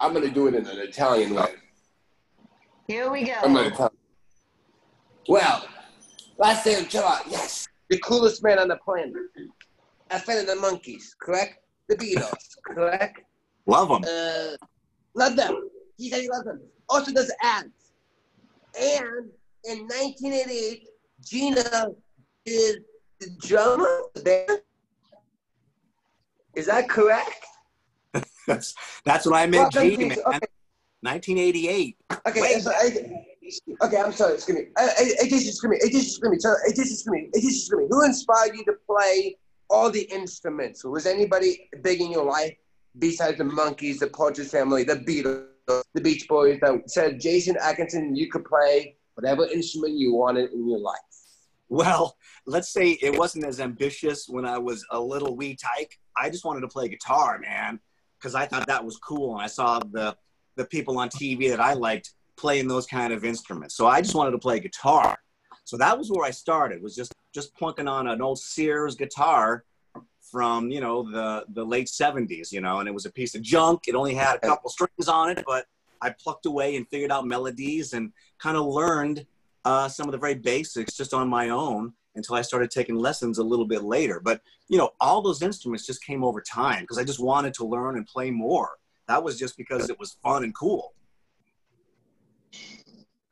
I'm gonna do it in an Italian way. Here we go. I'm go. gonna tell. Well, last day of July, yes, the coolest man on the planet. I found the Monkees, correct? The Beatles, correct? Love them. Uh, love them. He said he loves them. Also does ads. And in 1988, Gina is the drummer of the band. Is that correct? That's that's when I met Well, Gene, okay. 1988. Okay, Wait. so I, okay, I'm sorry, excuse me. Uh, it, it just excuse me. It just excuse me. So it just excuse me. It just excuse me. Who inspired you to play all the instruments? Was anybody big in your life besides the Monkees, the Partridge Family, the Beatles, the Beach Boys that said Jason Atkinson, you could play whatever instrument you wanted in your life? Well, let's say it wasn't as ambitious when I was a little wee tyke. I just wanted to play guitar, man, because I thought that was cool, and I saw the the people on TV that I liked playing those kind of instruments. So I just wanted to play guitar. So that was where I started. Was just just plunking on an old Sears guitar from you know the the late 70s, you know, and it was a piece of junk. It only had a couple strings on it, but I plucked away and figured out melodies and kind of learned uh, some of the very basics just on my own until I started taking lessons a little bit later. But you know, all those instruments just came over time because I just wanted to learn and play more. That was just because it was fun and cool.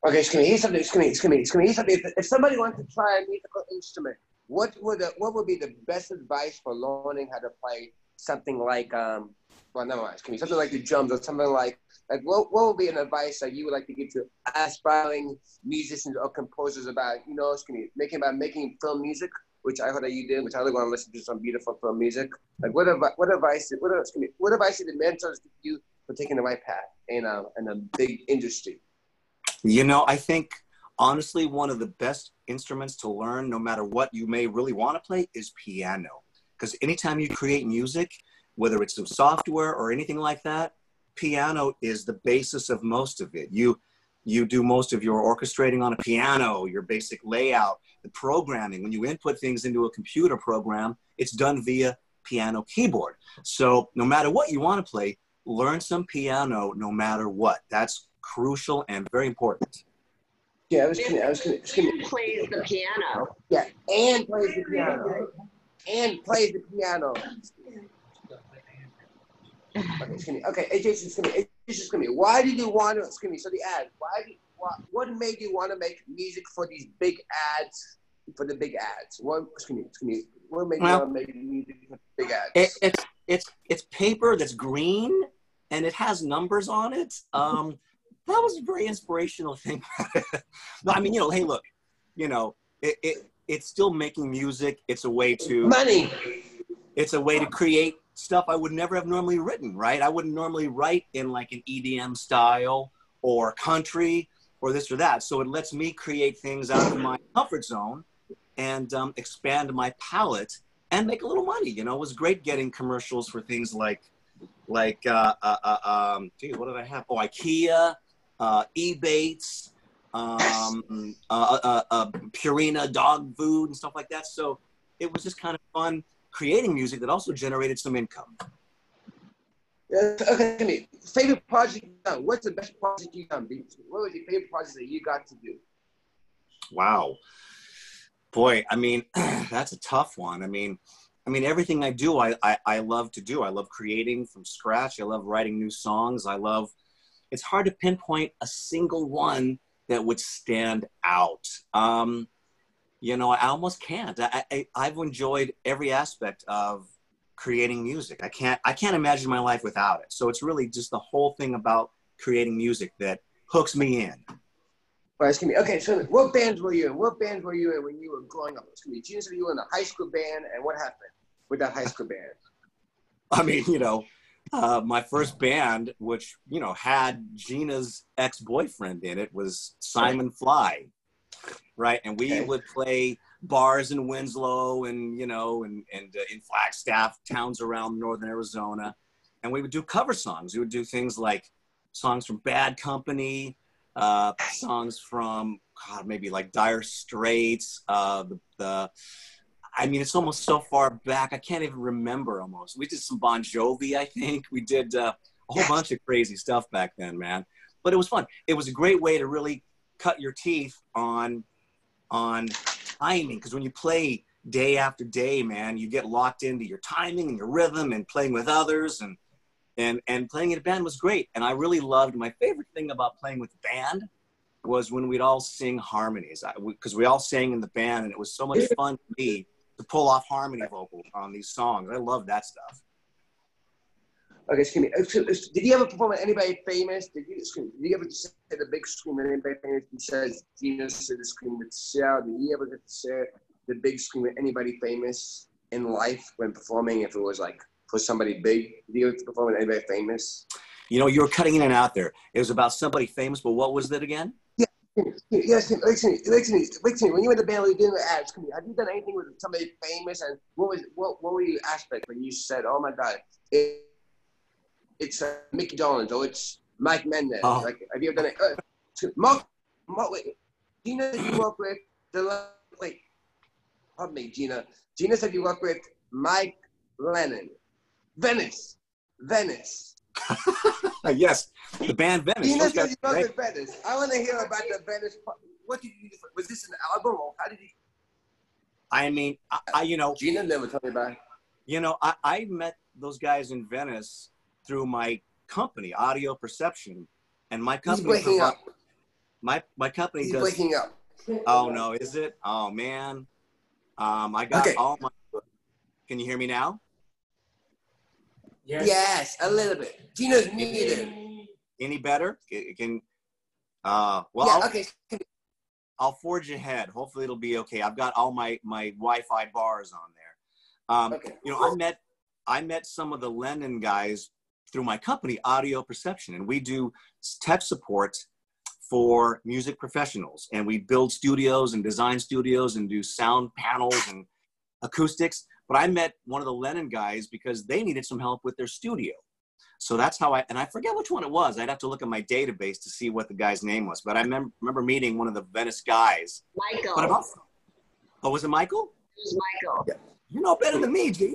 Okay, excuse me. Something. Excuse me. Excuse me. Excuse me. Something. If, if somebody wants to try a musical instrument, what would the, what would be the best advice for learning how to play something like um? Well, mind. Excuse me. Something like the drums or something like like what what would be an advice that you would like to give to aspiring musicians or composers about you know excuse me making about making film music, which I heard that you did, which I really want to listen to some beautiful film music. Like what what advice what excuse me what advice did the mentors give you for taking the right path in a in a big industry? You know, I think honestly, one of the best instruments to learn, no matter what you may really want to play, is piano. Because anytime you create music, whether it's through software or anything like that, piano is the basis of most of it. You you do most of your orchestrating on a piano, your basic layout, the programming. When you input things into a computer program, it's done via piano keyboard. So no matter what you want to play, learn some piano no matter what. That's crucial and very important. Yeah, I was kidding. I was kidding. Excuse me. Who plays the piano? Yeah, and plays the piano. And plays the piano. Okay, excuse me. Okay, hey, Jason, excuse me. Hey, Jason, excuse me. Why did you want to, excuse me, so the ad, why did, why, what made you want to make music for these big ads, for the big ads? What, excuse me, excuse me. What made Well- you want to make music for big ads? It, it's it's it's paper that's green and it has numbers on it. Um, that was a very inspirational thing. no, I mean, you know, hey, look, you know, it, it it's still making music. It's a way to Money. it's a way to create stuff I would never have normally written, right? I wouldn't normally write in like an EDM style or country or this or that. So it lets me create things out of my comfort zone and um, expand my palette and make a little money. You know, it was great getting commercials for things like, like, uh, uh, uh, um, geez, what did I have? Oh, IKEA, uh, Ebates, um, uh, uh, uh, Purina dog food and stuff like that. So it was just kind of fun creating music that also generated some income. Okay. Favorite project you done? What's the best project you done? What was your favorite project that you got to do? Wow. Boy, I mean, that's a tough one. I mean, I mean, everything I do, I, I, I love to do. I love creating from scratch. I love writing new songs. I love, it's hard to pinpoint a single one that would stand out. Um, you know, I almost can't. I, I, I've enjoyed every aspect of creating music. I can't, I can't imagine my life without it. So it's really just the whole thing about creating music that hooks me in. All right, excuse me. Okay, so what bands were you in? What bands were you in when you were growing up? Me. Gina said you were in a high school band, and what happened with that high school band? I mean, you know, uh, my first band, which you know had Gina's ex-boyfriend in it, was Simon Fly, right? And we Okay. would play bars in Winslow and you know, and and uh, in Flagstaff, towns around northern Arizona, and we would do cover songs. We would do things like songs from Bad Company, uh, songs from God, maybe like Dire Straits, uh, the, the I mean, it's almost so far back. I can't even remember almost. We did some Bon Jovi, I think. We did uh, a whole bunch of crazy stuff back then, man. But it was fun. It was a great way to really cut your teeth on on timing because when you play day after day, man, you get locked into your timing and your rhythm and playing with others and and and playing in a band was great. And I really loved my favorite thing about playing with band was when we'd all sing harmonies because we, we all sang in the band and it was so much fun to me to pull off harmony vocals on these songs. I love that stuff. Okay, excuse me. Did you ever perform with anybody famous? Did you, did you ever say the big screen with anybody famous besides Gina said the screen with Sal? Did you ever get to share the big screen with anybody famous in life when performing? If it was like for somebody big, did you ever perform with anybody famous? You know, you were cutting in and out there. It was about somebody famous, but what was it again? Yeah, yes, listen, listen, listen. When you were in the band, you did the ads. Have you done anything with somebody famous? And what was what? What were your aspect when you said, "Oh my God"? It, it's uh, Micky Dolenz or it's Mike Mendez. Oh. Like, have you ever done it? Uh, Mark, Mark, wait, Gina, did you work with the wait? Pardon me, Gina. Gina said you work with Mike Lennon, Venice, Venice. yes, the band Venice. Gina said you worked with Venice. I want to hear about the Venice. What did you do? Was this an album or how did you? I mean, I, I you know. Gina never told me about. It. You know, I, I met those guys in Venice through my company, Audio Perception, and my company. He's waking up. My my company He's does. waking up. Oh no, is it? Oh man, um, I got okay. all my. Can you hear me now? Yes, yes a little bit. Gina's muted. Any better? Can. Uh, well, yeah, I'll, okay. I'll forge ahead. Hopefully, it'll be okay. I've got all my my Wi-Fi bars on there. Um, okay. You know, I met I met some of the Lennon guys through my company, Audio Perception, and we do tech support for music professionals. And we build studios and design studios and do sound panels and acoustics. But I met one of the Lennon guys because they needed some help with their studio. So that's how I, and I forget which one it was. I'd have to look at my database to see what the guy's name was. But I remember, remember meeting one of the Venice guys. Michael. But about, oh, was it Michael? It was Michael. Yeah. You know better than me, G.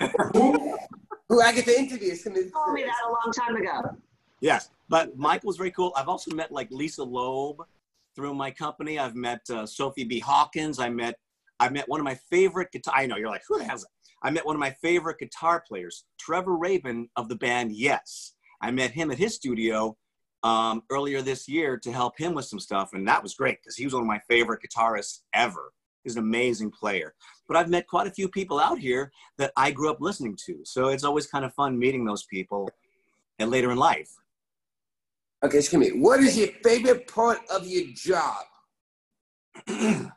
Who I get to interview. You told me that a long time ago. Yes, but Michael was very cool. I've also met like Lisa Loeb through my company. I've met uh, Sophie B. Hawkins. I met I met one of my favorite guitar. I know you're like, who the hell's that? I met one of my favorite guitar players, Trevor Rabin of the band Yes. I met him at his studio um, earlier this year to help him with some stuff, and that was great because he was one of my favorite guitarists ever. He's an amazing player. But I've met quite a few people out here that I grew up listening to, so it's always kind of fun meeting those people, and later in life. Okay, excuse me. What is your favorite part of your job?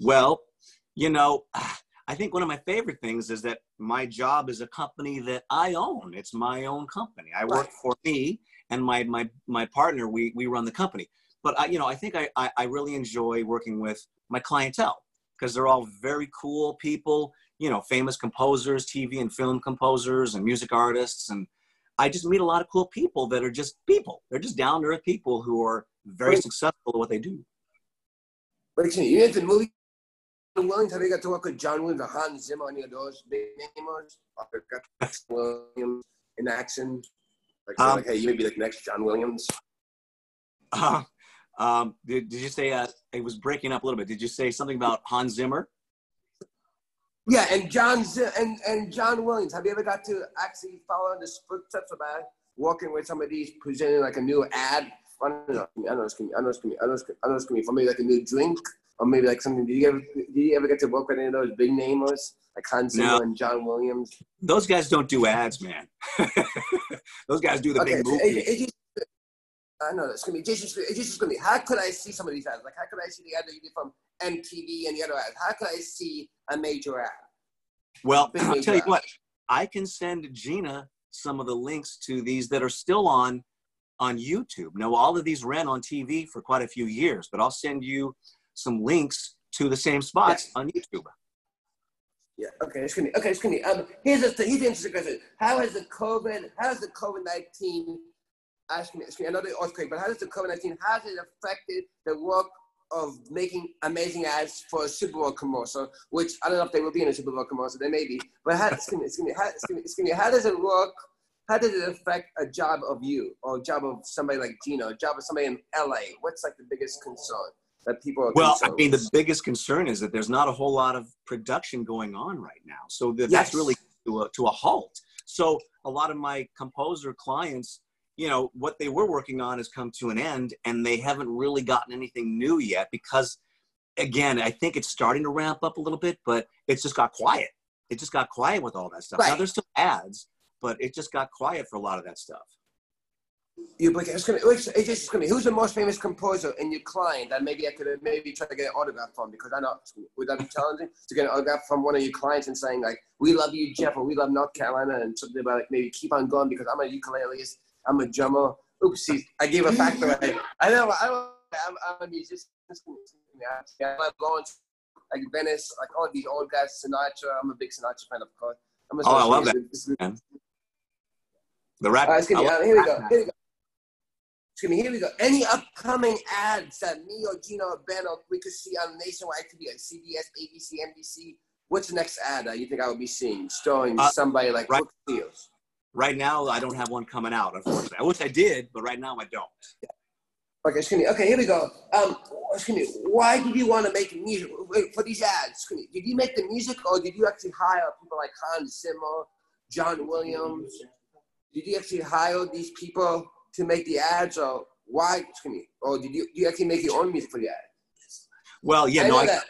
well, you know, I think one of my favorite things is that my job is a company that I own. It's my own company. I work for me and my my my partner. We we run the company. But I, you know, I think I, I, I really enjoy working with my clientele because they're all very cool people. You know, famous composers, TV and film composers, and music artists, and I just meet a lot of cool people that are just people. They're just down to earth people who are very Wait. successful at what they do. Wait, you the movie Williams, have you got to work with John Williams or Hans Zimmer, any of those big names? Williams in action? Like, um, like, hey, you may be the next John Williams. Uh, um, did, did you say uh, it was breaking up a little bit? Did you say something about Hans Zimmer? Yeah, and John Z- and and John Williams. Have you ever got to actually follow in the footsteps of that? Working with some of these, presenting like a new ad. I don't know. I don't know. It's gonna be, I don't know. It's gonna be, I don't know. It's gonna be, I don't know. It's gonna be for maybe like a new drink or maybe like something. Did you ever did you ever get to work with any of those big namers like Hans Zimmer no. and John Williams? Those guys don't do ads, man. those guys do the okay, big movies. It, it, it, I know it's gonna be just it's just gonna be. How could I see some of these ads? Like how could I see the ad that you did from MTV and the other ads? How could I see a major ad? Well, I'll tell you ad. what. I can send Gina some of the links to these that are still on on YouTube. Now, all of these ran on TV for quite a few years, but I'll send you some links to the same spots yes. on YouTube. Yeah. Okay. It's gonna. Be, okay. It's gonna. Be, um. Here's the. Here's the interesting question. How has the COVID? How has the COVID nineteen ask me, the earthquake, but how does the COVID-19, how has it affected the work of making amazing ads for a Super Bowl commercial, which I don't know if they will be in a Super Bowl commercial, they may be, but how, it's gonna, it's gonna, how, it's gonna, it's how does it work how does it affect a job of you or a job of somebody like Gino, a job of somebody in LA? What's like the biggest concern that people are Well, I mean, the biggest concern is that there's not a whole lot of production going on right now. So that, Yes. that's really to a, to a halt. So a lot of my composer clients, you know, what they were working on has come to an end and they haven't really gotten anything new yet because, again, I think it's starting to ramp up a little bit, but it's just got quiet. It just got quiet with all that stuff. Now, there's still ads, but it just got quiet for a lot of that stuff. You, but it's gonna, it's, it's just gonna who's the most famous composer in your client that maybe I could maybe try to get an autograph from because I know would that be challenging to get an autograph from one of your clients and saying like we love you Jeff or we love North Carolina and something about like maybe keep on going because I'm a ukuleleist I'm a drummer oopsies I gave a fact away I know I don't I'm, I'm a musician I love going to, like Venice like all these old guys Sinatra I'm a big Sinatra fan of course I'm a Oh, I love media- The rap. right, it's gonna I be, love uh, here we go. Here we go. It's gonna here we go. Any upcoming ads that me or Gino or Ben or we could see on nationwide TV, like CBS, ABC, NBC? What's the next ad that you think I would be seeing starring Uh, somebody like right. Brooke Shields? Right now, I don't have one coming out, unfortunately. I wish I did, but right now I don't. Okay, it's gonna okay, here we go. Um, it's gonna why did you want to make music for these ads? Gonna did you make the music or did you actually hire people like Hans Zimmer, John Williams? Did you actually hire these people to make the ads or why? It's gonna or did you, do you actually make your own music for the ads? Well, yeah, I no, I.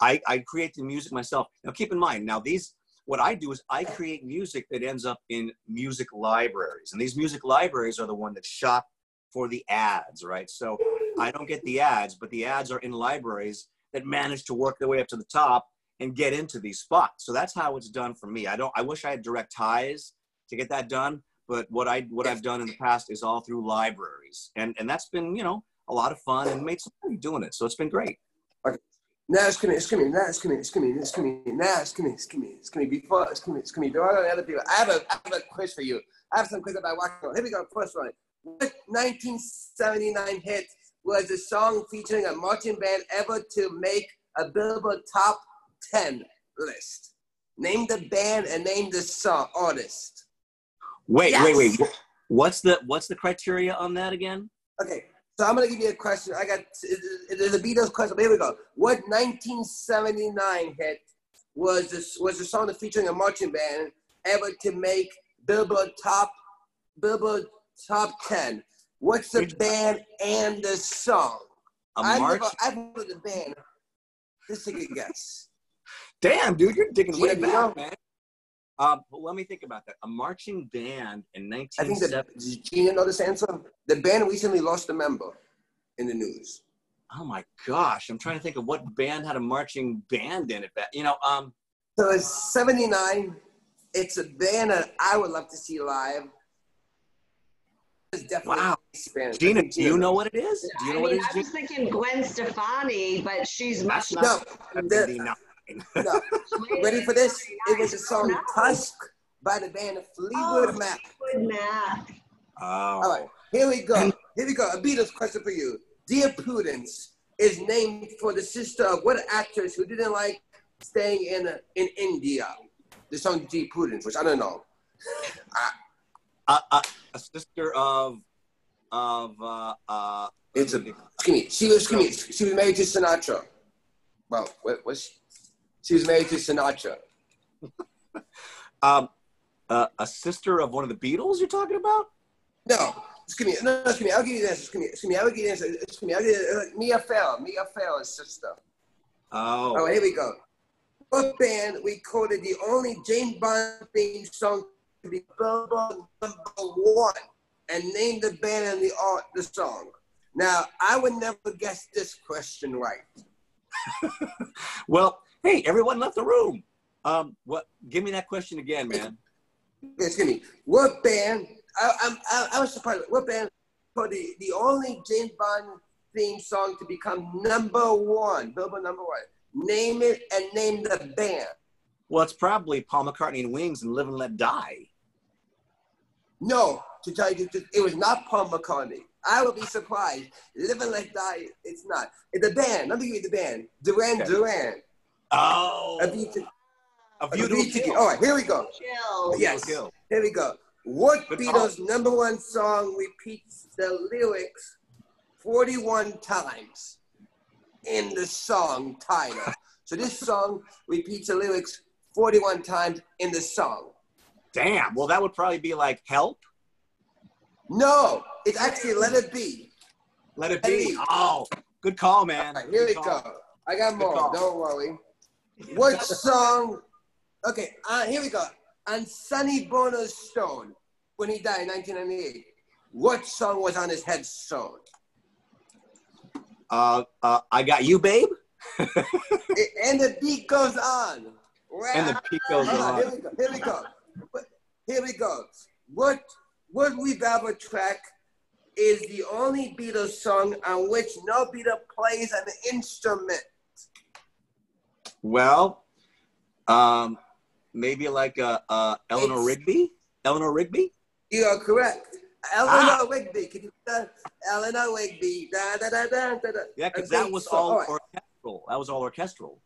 I, I create the music myself. Now, keep in mind, now these, what I do is I create music that ends up in music libraries, and these music libraries are the one that shop for the ads, right? So I don't get the ads, but the ads are in libraries that manage to work their way up to the top and get into these spots. So that's how it's done for me. I don't. I wish I had direct ties to get that done, but what I what I've done in the past is all through libraries, and and that's been you know a lot of fun and made some money doing it. So it's been great. Now it's coming, it's coming, now it's coming, it's coming, it's coming, now it's coming, it's coming, it's coming, before it's coming, it's coming. There are other people. I have a, I have a quiz for you. I have some quiz about watching. Here we go, first one. What 1979 hit was the song featuring a marching band ever to make a Billboard Top 10 list? Name the band and name the song artist. Wait, Yes. wait, wait. What's the what's the criteria on that again? Okay, so I'm gonna give you a question. I got it is a Beatles question. But here we go. What 1979 hit was this was the song featuring a marching band ever to make Billboard top Billboard top 10? What's the band and the song? A I've march. never I've heard the band. Just take a guess. Damn, dude, you're digging way back, know? man. Um, well, let me think about that. A marching band in I think that 1970. does Gina know this answer? The band recently lost a member in the news. Oh my gosh, I'm trying to think of what band had a marching band in it. Back, you know, um, So it's 79. It's a band that I would love to see live. It's definitely Wow. Spanish. Gina, do you know what it is? Do you know I what mean, it is? I was thinking Gwen Stefani, but she's much That's No, Gina? the- 79. No. Ready for this? It was a song Tusk by the band Fleetwood Oh. Mac. Good math. Oh, All right, here we go. Here we go. A Beatles question for you. Dear Prudence is named for the sister of what actress who didn't like staying in in India? The song Dear Prudence, which I don't know. a, a, a sister of of uh, uh, It's a Excuse me. She was excuse me, She was married to Sinatra. Well, what was she? She was married to Sinatra. um, uh, a sister of one of the Beatles. You're talking about? No, excuse me. No, no, excuse me. I'll give you this. Excuse me. Excuse me. I'll give you this. Excuse me. I'll give you uh, Mia Farrow. Mia Farrow's sister. Oh, All right, here we go. What band recorded the only James Bond theme song to be Billboard number one and name the band and the art the song? Now, I would never guess this question right. well, hey, everyone left the room. Um, what? Give me that question again, man. Excuse me. What band? I, I'm, I, I was surprised. What band for the, the only James Bond theme song to become number one, Billboard number one? Name it and name the band. Well, it's probably Paul McCartney and Wings and Live and Let Die. No, to tell you it was not Paul McCartney. I would be surprised. Live and Let Die, it's not. It's the band. Let me give you the band. Duran Okay. Duran. Oh, A beat- A View to a View to Kill. All right, here we go. Chill. View to a Yes. Kill. Here we go. What Good Beatles' number one song repeats the lyrics 41 times in the song title? So this song repeats the lyrics 41 times in the song. Damn. Well, that would probably be like Help. No, it's actually Let It Be. Let it Hey. be. Oh, good call, man. All right, here we call. go. I got Good more. call. Don't worry. What song? Okay, uh, here we go. On Sonny Bono's stone, when he died in 1998, what song was on his headstone? Uh, uh, I got you, babe. It- and the beat goes on. And the beat goes on. Here we go. Here we go. Here we go. What what revival track is the only Beatles song on which no Beatle plays an instrument? Well, um, maybe like uh, uh, Eleanor Rigby. Eleanor Rigby. You are correct. Eleanor Ah. Rigby. Can you uh, Eleanor Rigby? Da, da, da, da, da. Yeah, because that was so, all right. orchestral. That was all orchestral.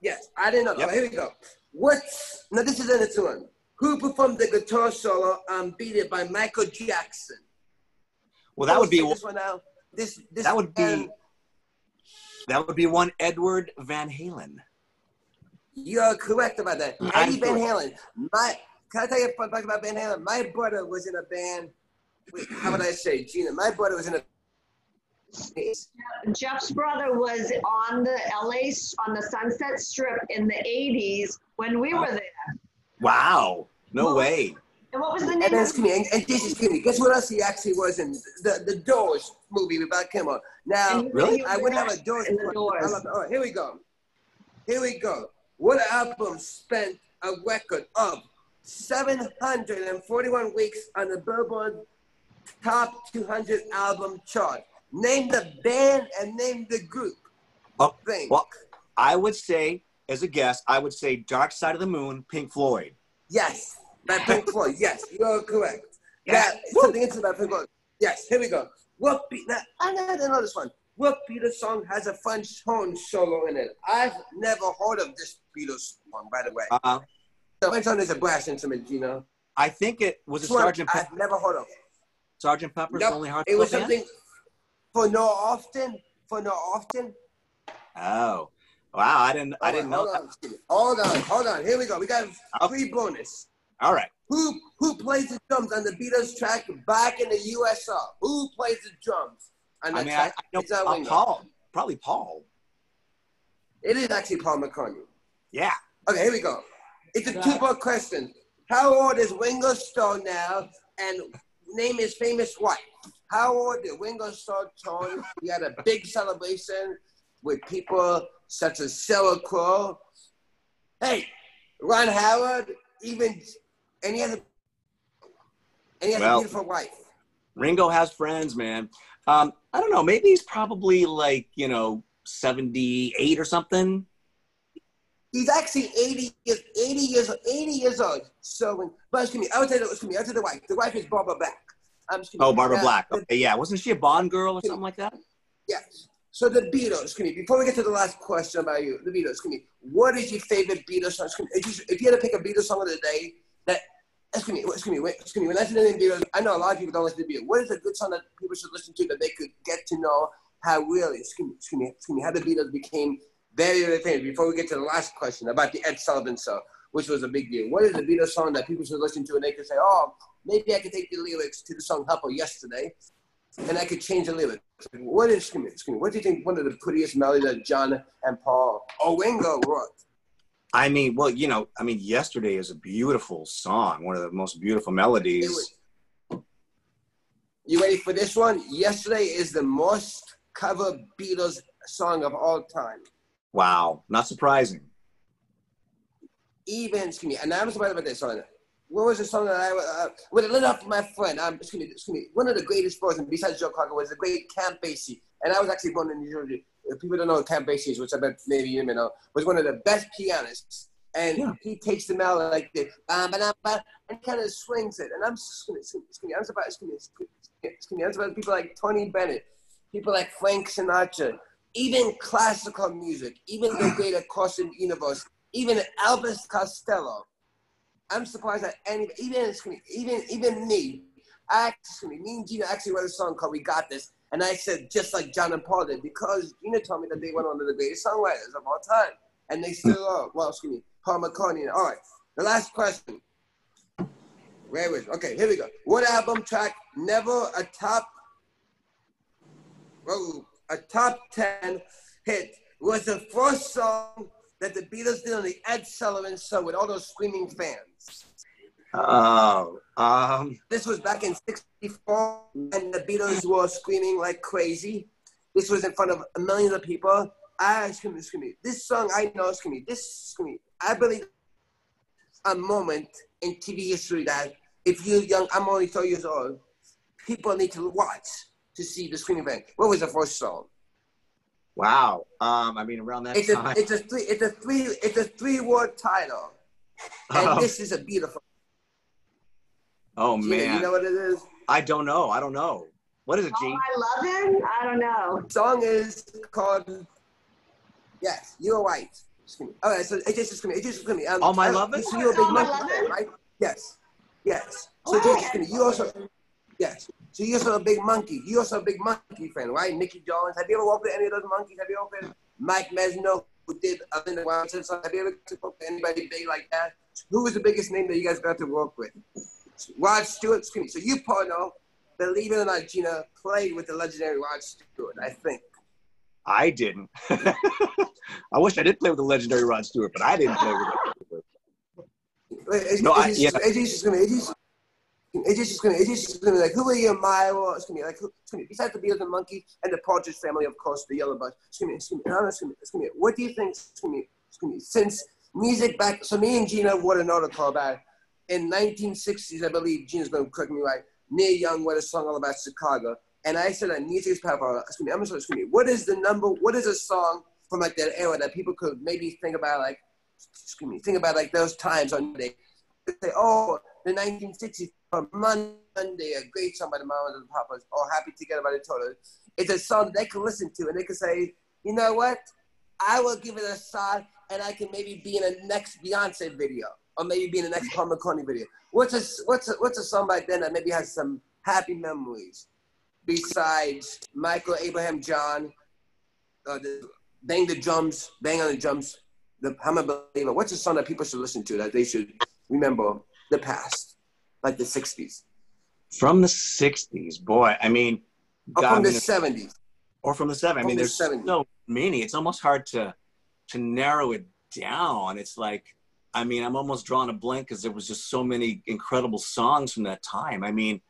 Yes, I didn't know. Yep. Oh, here we go. What's now? This is the next one. Who performed the guitar solo on "Beat It" by Michael Jackson? Well, that would be this one now. This this that would be and that would be one Edward Van Halen. You're correct about that. Eddie Van. Halen. My can I tell you a fun fact about Van Halen? My brother was in a band. Wait, how would I say, Gina? My brother was in a. Jeff's brother was on the LA on the Sunset Strip in the 80s when we were there. Wow, no Well, way. And what was the name then of excuse me, and, and this is excuse me. Guess what else he actually was in the the Doors movie with Val Kilmer. Now Really? I were would have a Doors. in the doors. Love- All right, here we go. Here we go. What album spent a record of 741 weeks on the Billboard Top 200 album chart? Name the band and name the group. Oh, Think. well, I would say, as a guess, I would say Dark Side of the Moon, Pink Floyd. Yes, by Pink Floyd. Yes, you're correct. Yeah. Now, something interesting about Pink Floyd. Yes, here we go. What beat? Now, I never know this one. What Beatles song has a fun horn solo in it? I've never heard of this Beatles song, by the way. Uh, The French horn is a brass instrument, you know. I think it was a This Sergeant Pe- I've never heard of. Sergeant Pepper's Nope, Lonely Hearts It was Band? something for no often. For no often. Oh, wow! I didn't. I didn't know. hold That. on. Hold on, hold on. Here we go. We got three bonus. All right. Who who plays the drums on the Beatles track "Back in the USR"? Who plays the drums on the I mean, track? I know It's not uh, Paul. Probably Paul. It is actually Paul McCartney. Yeah. Okay, here we go. It's a two-part question. How old is Ringo Starr now? And name his famous wife. How old did Ringo Starr turn? He had a big celebration with people such as Sarah Crow. Hey, Ron Howard, even, and he has a, and he has Well- a beautiful wife. Ringo has friends, man. Um, I don't know. Maybe he's probably like you know seventy-eight or something. He's actually 80 years, 80 years, 80 years old. So, but excuse me, I would say, the- excuse me, I would say the wife. The wife is Barbara Black. Um, excuse me. Oh, Barbara Now, Black. the- Okay, yeah. Wasn't she a Bond girl or something like that? Yes. So the Beatles, excuse me, before we get to the last question about you, the Beatles, excuse me, what is your favorite Beatles song? Excuse me, if you, if you had to pick a Beatles song of the day that, excuse me, excuse me, excuse me, when I the name Beatles, I know a lot of people don't listen to Beatles. What is a good song that people should listen to that they could get to know how really, excuse me, excuse me, excuse me, how the Beatles became very, very famous? Before we get to the last question about the Ed Sullivan song, which was a big deal. What is a Beatles song that people should listen to and they could say, oh, maybe I could take the lyrics to the song Her Yesterday and I could change the lyrics. What is, excuse me, excuse me, what do you think one of the prettiest melodies that John and Paul Owingo wrote? I mean, well, you know, I mean, yesterday is a beautiful song, one of the most beautiful melodies. You ready for this one? Yesterday is the most covered Beatles song of all time. Wow, not surprising. Even, excuse me, and I'm surprised about this song. What was the song that I, uh, with a little off my friend, um, excuse me, excuse me, one of the greatest person besides Joe Cocker was the great Count Basie. And I was actually born in New Jersey. If people don't know Count Basie is, which I bet maybe you may know, was one of the best pianists. And Yeah. he takes the melody like this, and kind of swings it. And I'm, excuse me, I'm surprised, excuse me, excuse me, excuse me, I'm surprised people like Tony Bennett, people like Frank Sinatra, even classical music, even the great across the universe, even Elvis Costello. I'm surprised that any, even even even me, actually, me and Gina actually wrote a song called "We Got This," and I said just like John and Paul did because Gina told me that they were one of the greatest songwriters of all time, and they still are. Well, excuse me, Paul McCartney. All right, the last question. Where is? Okay, here we go. What album track never a top? A top ten hit was the first song that the Beatles did on the Ed Sullivan Show with all those screaming fans. Oh, um, This was back in '64, and the Beatles were screaming like crazy. This was in front of millions of people. I scream, scream. This song I know, scream. This scream. I believe a moment in TV history that if you're young, I'm only 30 years old. People need to watch to see the screaming band. What was the first song? wow. Um, I mean, around that It's a time. it's a three it's a three it's a three word title, and Oh, this is a beautiful. Oh Gina, man, you know what it is? I don't know. I don't know. What is it, Gene? Oh, Gene? I love him. I don't know. The song is called Yes, You're White. Excuse me. All right, so it just excuse me. It just excuse me. Um, All My love Lovin'? So you're a big All monkey right? Yes. Yes. So Oh, just excuse me. You also yes. So you're also a big monkey. You also a big monkey fan, right? Nicky Jones. Have you ever worked with any of those monkeys? Have you ever worked with Mike Mesno, who did up in the Wilds? So have you ever worked with anybody big like that? Who was the biggest name that you guys got to work with? Rod Stewart. Excuse me. So you, Porno, believe it or not, Gina played with the legendary Rod Stewart. I think. I didn't. I wish I did play with the legendary Rod Stewart, but I didn't play with him. It's, No, I- just, yeah. it's just gonna, just, it's just gonna, it's just gonna be like, who are you admire? It's gonna be like, who, it's gonna be, besides the Beatles and Monkey and the Partridge Family, of course, the Yellow Bus. It's gonna be, it's gonna be, it's gonna be, it's gonna be what do you think? It's gonna be, it's gonna be, since music back, so me and Gina wrote an article about in 1960s, I believe Gina's gonna correct me right. Neil Young wrote a song all about Chicago, and I said that music is powerful. Gonna be, I'm just gonna be, what is the number? What is a song from like that era that people could maybe think about like, excuse me, think about like those times on the say, oh, the 1960s from Monday, a great song by the Mamas and the Papas, or Happy Together by the Total. It's a song they can listen to and they can say, you know what? I will give it a shot and I can maybe be in a next Beyonce video or maybe be in the next Paul McCartney video. What's a, what's a, what's a song back then that maybe has some happy memories besides Michael Abraham John, uh, the, Bang the Drums, Bang on the Drums, the I'm a Believer. What's a song that people should listen to that they should remember the past, like the 60s From the '60s, boy. I mean, or from the I mean, 70s. or from the '70s. I mean, the there's 70s. so many. It's almost hard to to narrow it down. It's like, I mean, I'm almost drawing a blank because there was just so many incredible songs from that time. I mean,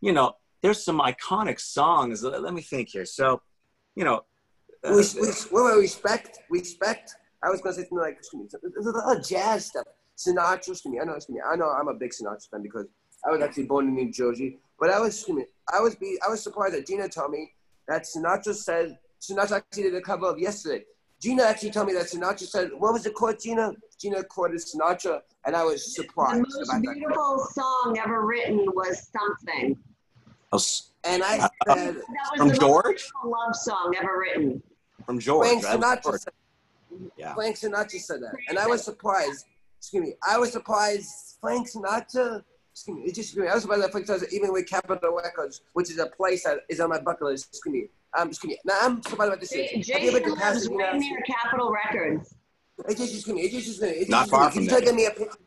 you know, there's some iconic songs. Let me think here. So, you know, uh, We, we, we respect, respect. I was gonna say something like, excuse me, there's a lot of jazz stuff. Sinatra, excuse me, I know, excuse me, I know I'm a big Sinatra fan because I was actually born in New Jersey. But I was, excuse me, I was be, I was surprised that Gina told me that Sinatra said Sinatra actually did a cover of yesterday. Gina actually told me that Sinatra said, what was it called, Gina? Gina quoted Sinatra, and I was surprised. The most about that. beautiful song ever written was something. oh, And I Uh, said, That was from the George, beautiful love song ever written. from George. Frank I love Sinatra George. said Yeah. Frank Sinatra said that, and I was surprised. Excuse me, I was surprised. Frank Sinatra. Excuse me, it just excuse me. I was surprised that Frank Sinatra, even with Capitol Records, which is a place that is on my bucket list. Excuse me. Um, excuse me. Now I'm surprised about this. J- you ever Jason been to right near Capitol Records. It just excuse me. It just excuse me. Not excuse me. far Can you try to get me a picture?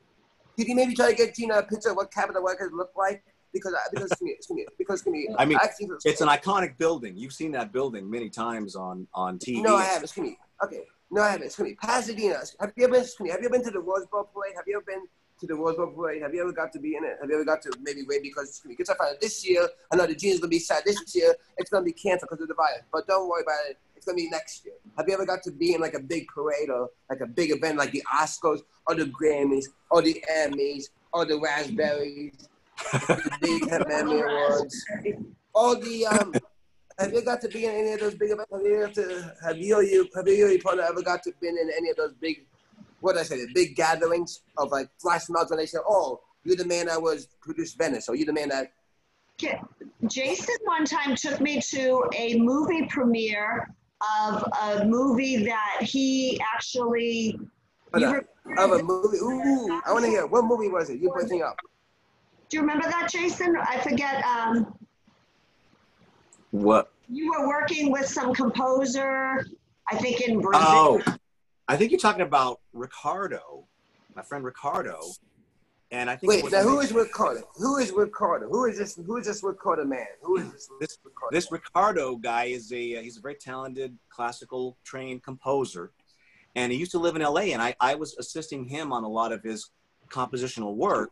Could you maybe try to get Gina a picture of what Capitol Records look like? Because because excuse me, excuse me, because excuse me. I mean, actually, It's an iconic building. You've seen that building many times on on TV. No, I haven't. Excuse me. Okay. No, I haven't. Excuse me. Pasadena. Have you ever been? Excuse me. Have you ever been to the Rose Bowl parade? Have you ever been to the Rose Bowl parade? Have you ever got to be in it? Have you ever got to maybe wait because it's going to I found out this year. I know the Gene's gonna be sad. This year it's gonna be canceled because of the virus. But don't worry about it. It's gonna be next year. Have you ever got to be in like a big parade or like a big event like the Oscars or the Grammys or the Emmys or the Raspberries, the big Emmy Awards? all the um have you got to be in any of those big events? Have you to have you or you have you or your partner ever got to been in any of those big what did I say, the big gatherings of like flash mobs when they say, Oh, you're the man that was produced Venice, or you're the man that J- Jason one time took me to a movie premiere of a movie that he actually Hold You on. were- Of a movie. Ooh, I want to hear. What movie was it? You breaking up. Do you remember that, Jason? I forget. Um, What? you were working with some composer, I think in Brazil. Oh, I think you're talking about Ricardo, my friend Ricardo, and I think Wait, now who is Ricardo? Who is Ricardo? Who is this? Who is this Ricardo man? Who is this? This- Ricardo? this Ricardo guy is a uh, he's a very talented classical trained composer, and he used to live in L.A. and I I was assisting him on a lot of his compositional work,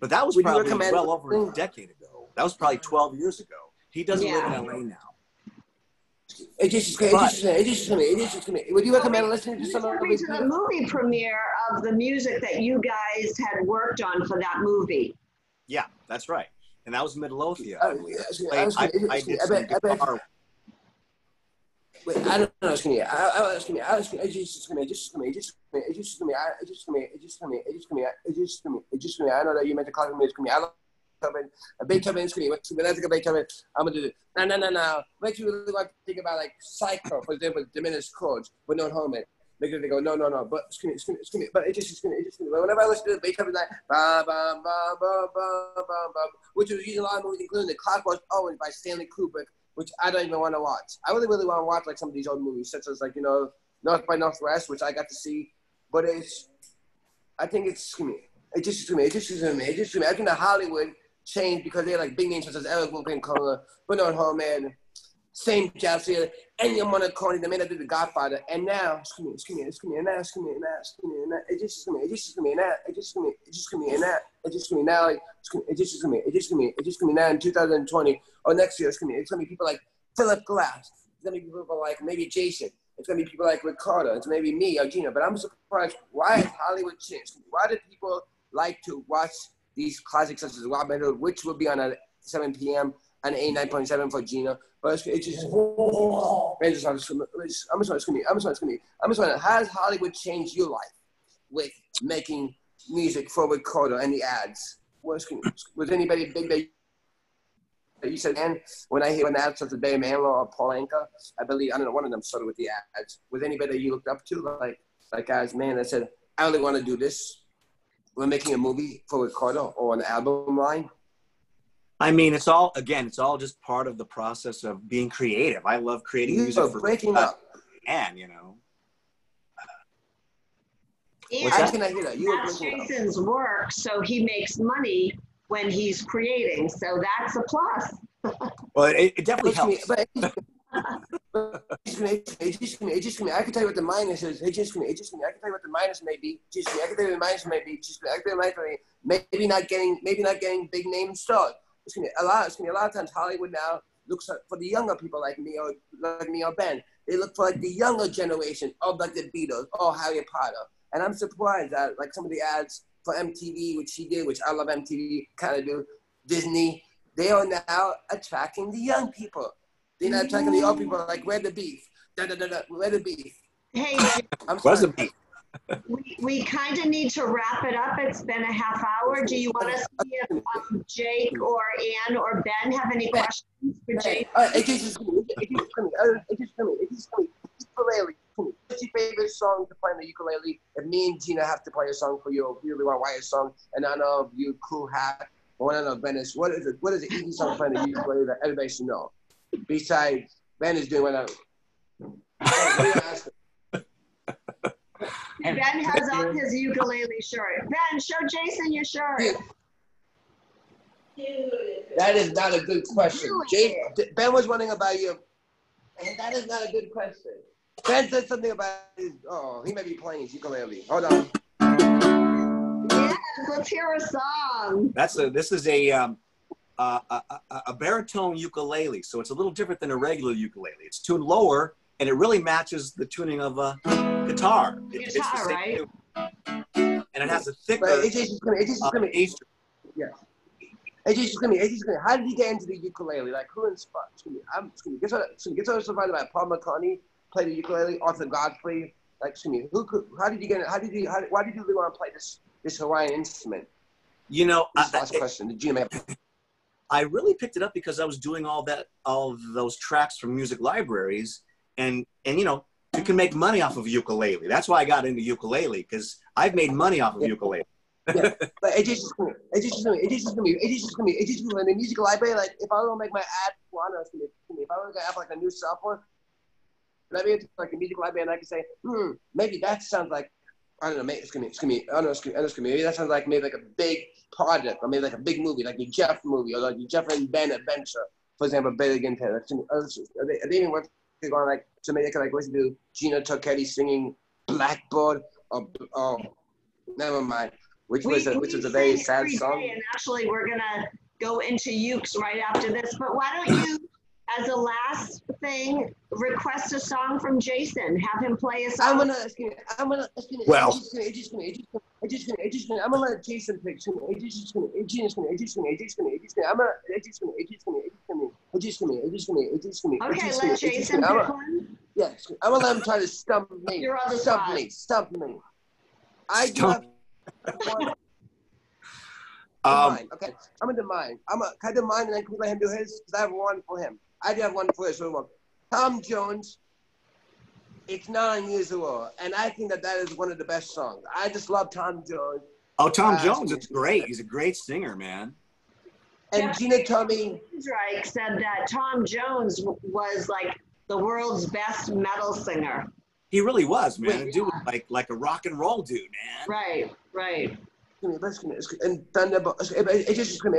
but that was Would probably well over a decade ago. That was probably 12 years ago. He doesn't live in L.A. now. It just, it just, it just, it just, it just, Would you recommend listening to some of took me to the movie premiere of the music that you guys had worked on for that movie. Yeah, that's right. And that was Midlothian. Oh, I believe. yeah, excuse me, Played- I was I, gonna- I excuse me, did I some bet- I bet- guitar. Wait, I don't know. Excuse me. I, I, excuse me. I, excuse me. It just, excuse me. It just, excuse me. It just, excuse me. It just, excuse me. I, it just, excuse me. It just, excuse me. It just, excuse me. It just, excuse me. It just, excuse me. I know that you meant to call me. Excuse me. I love Beethoven. A Beethoven. Excuse me. Let's go Beethoven. I'm gonna do this. No, no, no, no. Makes you really want to think about like Psycho, for example, diminished chords, but no Holman. Make they go, no, no, no. But excuse me, excuse me, excuse me. But it just, me. It just, excuse me. Whenever I listen to the Beethoven, like ba ba ba ba ba ba ba, which was used in a lot of movies, including The Clockwork Owen by Stanley Kubrick which I don't even want to watch. I really, really want to watch like some of these old movies, such as like you know North by Northwest, which I got to see. But it's, I think it's excuse me. It just excuse me. It just excuse me. It just excuse me. I think that Hollywood changed because they had like big names such as Eric Wilkin-Cola, Bernard Herrmann, Sam Jalsier, Ennio Morricone, the man that did The Godfather, and now excuse me, excuse me, excuse me, and now excuse me, and now excuse me, and now it just excuse me, it just excuse me, and now it just excuse me, it just excuse me, and now it just excuse me, now it just excuse me, it just excuse me, now in 2020 or next year, excuse me, it's gonna be people like Philip Glass, it's gonna be people like maybe Jason, it's gonna be people like Ricardo, it's maybe me or Gina, but I'm surprised why has Hollywood changed? Why do people like to watch these classics such as Robin Hood, which will be on at 7 p.m. on 89.7 for Gina. But it's, it's just, man, just, I'm just, I'm just, I'm just, I'm just, I'm just, I'm just how has Hollywood changed your life with making music for Ricardo and the ads? Was, was anybody big that you said, and when I hear an ad such as Barry Manilow or Paul Anka, I believe, I don't know, one of them started with the ads. Was anybody you looked up to, like, like guys, man, that said, I really want to do this? We're making a movie for Ricardo or an album line. I mean, it's all again, it's all just part of the process of being creative. I love creating You music are for breaking up. and you know. And What's How that? can I hear that? You are that's breaking up. Jason's work, so he makes money when he's creating. So that's a plus. Well, it, it definitely But helps. but I can tell you what the minus is. It just, it just, I can tell you what the minus may be. Just, I can tell you what the minus may be. Just, I can tell you. Maybe not getting, maybe not getting big name stars. It's gonna be a lot. It's gonna be a lot of times Hollywood now looks for the younger people like me or like me or Ben. They look for like the younger generation of like the Beatles or Harry Potter. And I'm surprised that like some of the ads for MTV, which she did, which I love MTV, kind of do Disney. They are now attracting the young people. They're not attracting the old people. Like where the beef? Da da da da. Where the beef? Hey, I'm What does sorry. it mean? we, we kind of need to wrap it up. It's been a half hour. Do you want us to see if um, Jake or Ann or Ben have any questions for Jake? Uh, it just is coming. It just coming. It just coming. It just coming. Ukulele. What's your favorite song to play on the ukulele? If me and Gina have to play a song for you, if you really want to write a song, and I know you, Cool Hat, or I know Venice, what is it? What is the easy song to play on the ukulele that everybody should know? Besides, Ben is doing what I. What do you ask? Ben has on his ukulele shirt. Ben, show Jason your shirt. That is not a good question. Jake, Ben was wondering about you. And that is not a good question. Ben said something about his. Oh, he may be playing his ukulele. Hold on. Yes, let's hear a song. That's a this is a um, uh, a, a, a baritone ukulele, so it's a little different than a regular ukulele. It's tuned lower, and it really matches the tuning of a guitar. It- it's the Guitar, same right? tune. And it has a thicker But it just coming. It just uh, coming. A string. It just coming. It just coming. How did he get into the ukulele? Like who inspired? Excuse me. I'm. Excuse me. Guess what? Excuse me. Guess what I was surprised about? Paul McCartney played the ukulele. Arthur Godfrey. Like excuse me. Who could? How did you get? How did you? How, why did you really want to play this this Hawaiian instrument? You know, This is the I, last question. Did Gina have? I really picked it up because I was doing all that, all of those tracks from music libraries, and and you know, you can make money off of ukulele. That's why I got into ukulele because I've made money off of ukulele. yeah, but it just it just it just gonna be it just gonna be it just gonna be in the music library. Like if I don't make my ad, well, I know it's gonna be if I don't have like a new software, let me into like a music library and I can say, hmm, maybe that sounds like I don't know, maybe it's gonna be it's gonna be I don't know, it's gonna, it's gonna be maybe that sounds like maybe like a big project or maybe like a big movie, like the Jeff movie or like the Jeff and Ben adventure, for example, Billy Again Taylor. Oh, are they, are they even worth going like maybe I could like listen to Gina Turketti singing Blackboard oh, or oh never mind. Which was a, which was a very sad song. And actually we're gonna go into Ukes right after this, but why don't you as a last thing, request a song from Jason. Have him play a song. I'm gonna, I'm gonna, well, I'm gonna let Jason pick. I'm gonna, Okay, let Jason pick one. Yes, I'm gonna let him try to stump me. Stump me, stump me. I do have. Mine. okay, I'm gonna do mine. I'm a, can I do mine and then we let him do his? Because I have one for him. I do have one for this one. Tom Jones, it's not unusual, and I think that that is one of the best songs. I just love Tom Jones. Oh, Tom uh, Jones it's great. He's a great singer, man. And yeah. Gina Tommy. Drake said that Tom Jones was like the world's best metal singer. He really was, man. Wait, dude, like like a rock and roll dude, man. Right, right. And Thunderball, it just, it just, you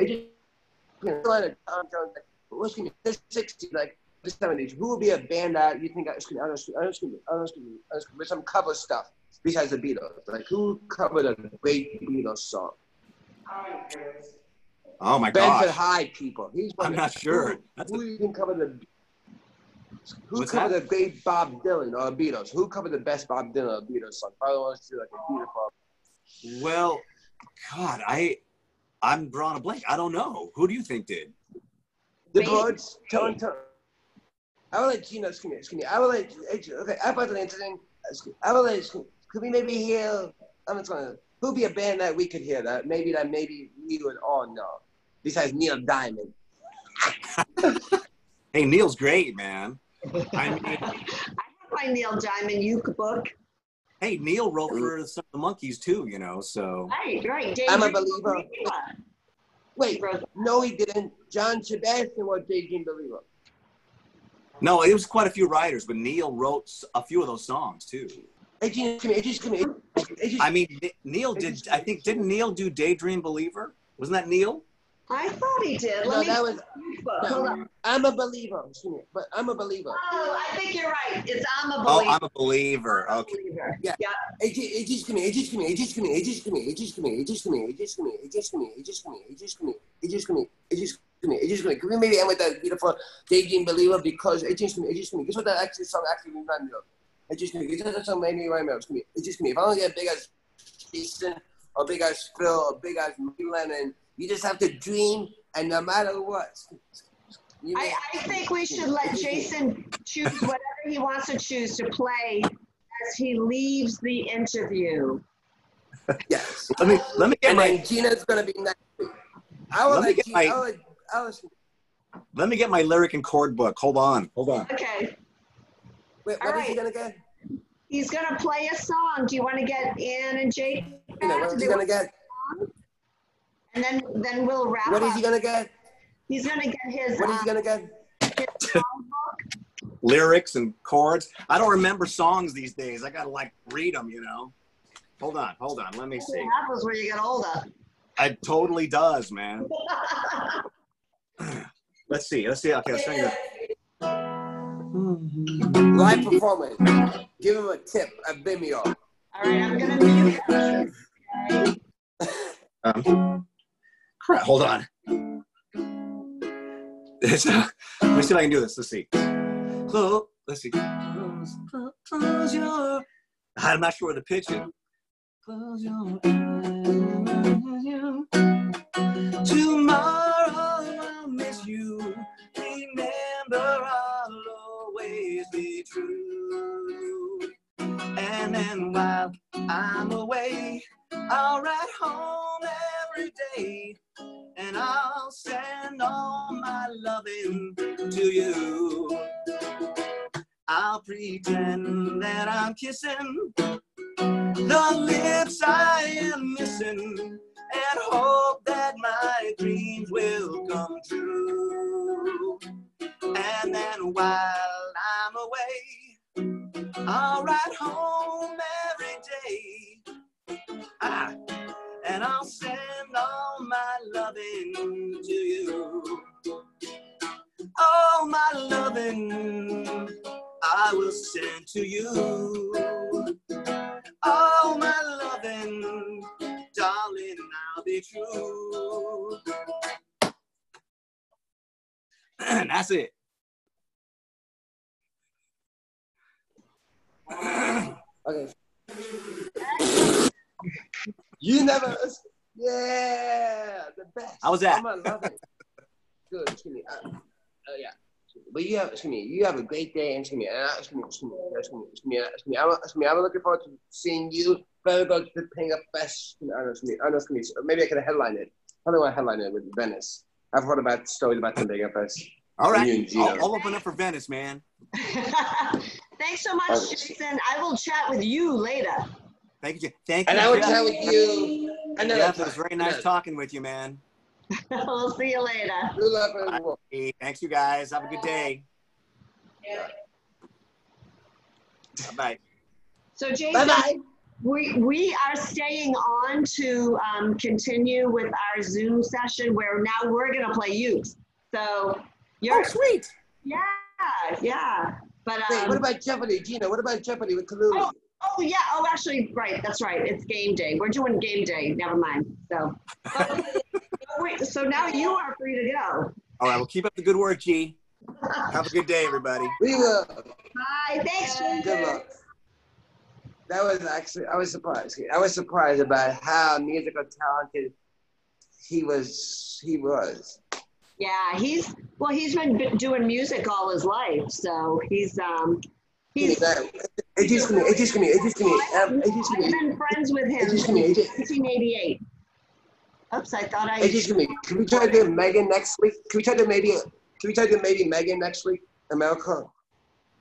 know, Tom Jones listen, the 60s, like the 70s, who would be a band that you think I was going to with some cover stuff besides the Beatles? Like, who covered a great Beatles song? Oh my god. Bedford High people. He's I'm not sure. Who, who even covered the who What's covered that? the great Bob Dylan or Beatles? Who covered the best Bob Dylan or Beatles song? Probably wants to do like a beautiful. Well, God, I I'm drawing a blank. I don't know. Who do you think did? The Byrds, tone, tone. I will let Gina, excuse me, excuse me. I will let, okay, I thought an interesting, I will let, could we maybe hear, I'm just gonna, who'd be a band that we could hear that maybe that maybe we would all know, besides Neil Diamond? hey, Neil's great, man. I mean, I have my Neil Diamond uke book. Hey, Neil wrote for some of the Monkees too, you know, so. Right, right. Dave I'm a believer. Wait, no, he didn't. John Sebastian was Daydream Believer. No, it was quite a few writers, but Neil wrote a few of those songs too. It just, it just. It just, I mean, Neil did. I think didn't Neil do Daydream Believer? Wasn't that Neil? I thought he did. Let no, me that was. No, I'm a believer. But I'm a believer. Oh, I think you're right. It's I'm a believer. Oh, I'm a believer. Okay. Yeah. yeah. It, it just come here. It just come here. It just come here. It just come here. It just come here. It just come here. It just come here. It just come here. It just come here. It just come here. It just come here. It just come here. It just come here. Can we maybe end with that beautiful daydream believer because it just come here. It just come here. Guess what that actually song actually means right now? It just come here. Guess what that song made me right now? It's come. It just come here. If I don't get big as Jason or big as Phil or big as Lennon, you just have to dream and no matter what. You know, I, I think we should let Jason choose whatever he wants to choose to play as he leaves the interview. Yes. let me let me get and my. Gina's gonna be next. I will let, let me get Gina, my. I will, I will, let me get my lyric and chord book. Hold on. Hold on. Okay. Wait, what is he gonna get? He's gonna play a song. Do you want to get Ann and Jake? You know, what is he gonna get? And then then we'll wrap. What up. is he gonna get? He's gonna get his. What is he um, gonna get? Lyrics and chords. I don't remember songs these days. I gotta like read them, you know. Hold on, hold on. Let me see. It happens when you get older. It totally does, man. let's see. Let's see. Okay, let's sing that. Live performance. Give him a tip at Venmo. All right, I'm gonna mute. Um, crap, hold on. Uh, let me see if I can do this. Let's see. Close, let's see. Close, close your. I'm not sure where the pitch is. Close your eyes. Tomorrow I'll miss you. Remember, I'll always be true. And then while I'm away, I'll write home every day and I'll send all my loving to you. I'll pretend that I'm kissing the lips I am missing and hope that my dreams will come true. And then while I'm away, I'll ride home loving I will send to you. All my loving, darling, I'll be true. That's it. Okay. You never. Yeah, the best. How was that? I'm gonna. Good. Excuse me. Uh, uh, yeah. But you have, excuse me, you have a great day, and excuse me, and I, excuse me, excuse me, excuse me, excuse me, excuse me, I'm, excuse me, I'm looking forward to seeing you. Very good to the Pinga Fest. I don't know, excuse me, I don't know, excuse me, maybe I could headline it. I don't want to headline it with Venice. I've heard about stories about the Pinga Fest. All right. You and Gino. I'll, I'll open up for Venice, man. Thanks so much, Okay. Jason. I will chat with you later. Thank you. Thank you. And I will Jeff. chat with you another Jeff, it was very nice talking with you, man. we'll see you later. Good luck in the world. Thanks, you guys. Have a good day. Bye bye. So Jason, Bye bye. we, we are staying on to um, continue with our Zoom session where now we're going to play Ukes. So you're, sweet. yeah, yeah. But, Wait, what um, about Jeopardy, Gino? What about Jeopardy with Kaluli? Oh. oh yeah, oh actually, right, that's right. It's game day. We're doing game day. Never mind. So, but- wait, so now you are free to go. All right. Well, keep up the good work, G. Have a good day, everybody. We will. Bye. Thanks, Good luck. That was actually, I was surprised. I was surprised about how musical talented he was. He was. Yeah, he's well. He's been doing music all his life, so he's um he's. It just me. It just me. It just me. Um, It just I've been friends with him It since me. It just, 1988. Oops, I thought I. just me. Can we try to do Megan next week? Can we try to maybe? Can we try to maybe Megan next week? America.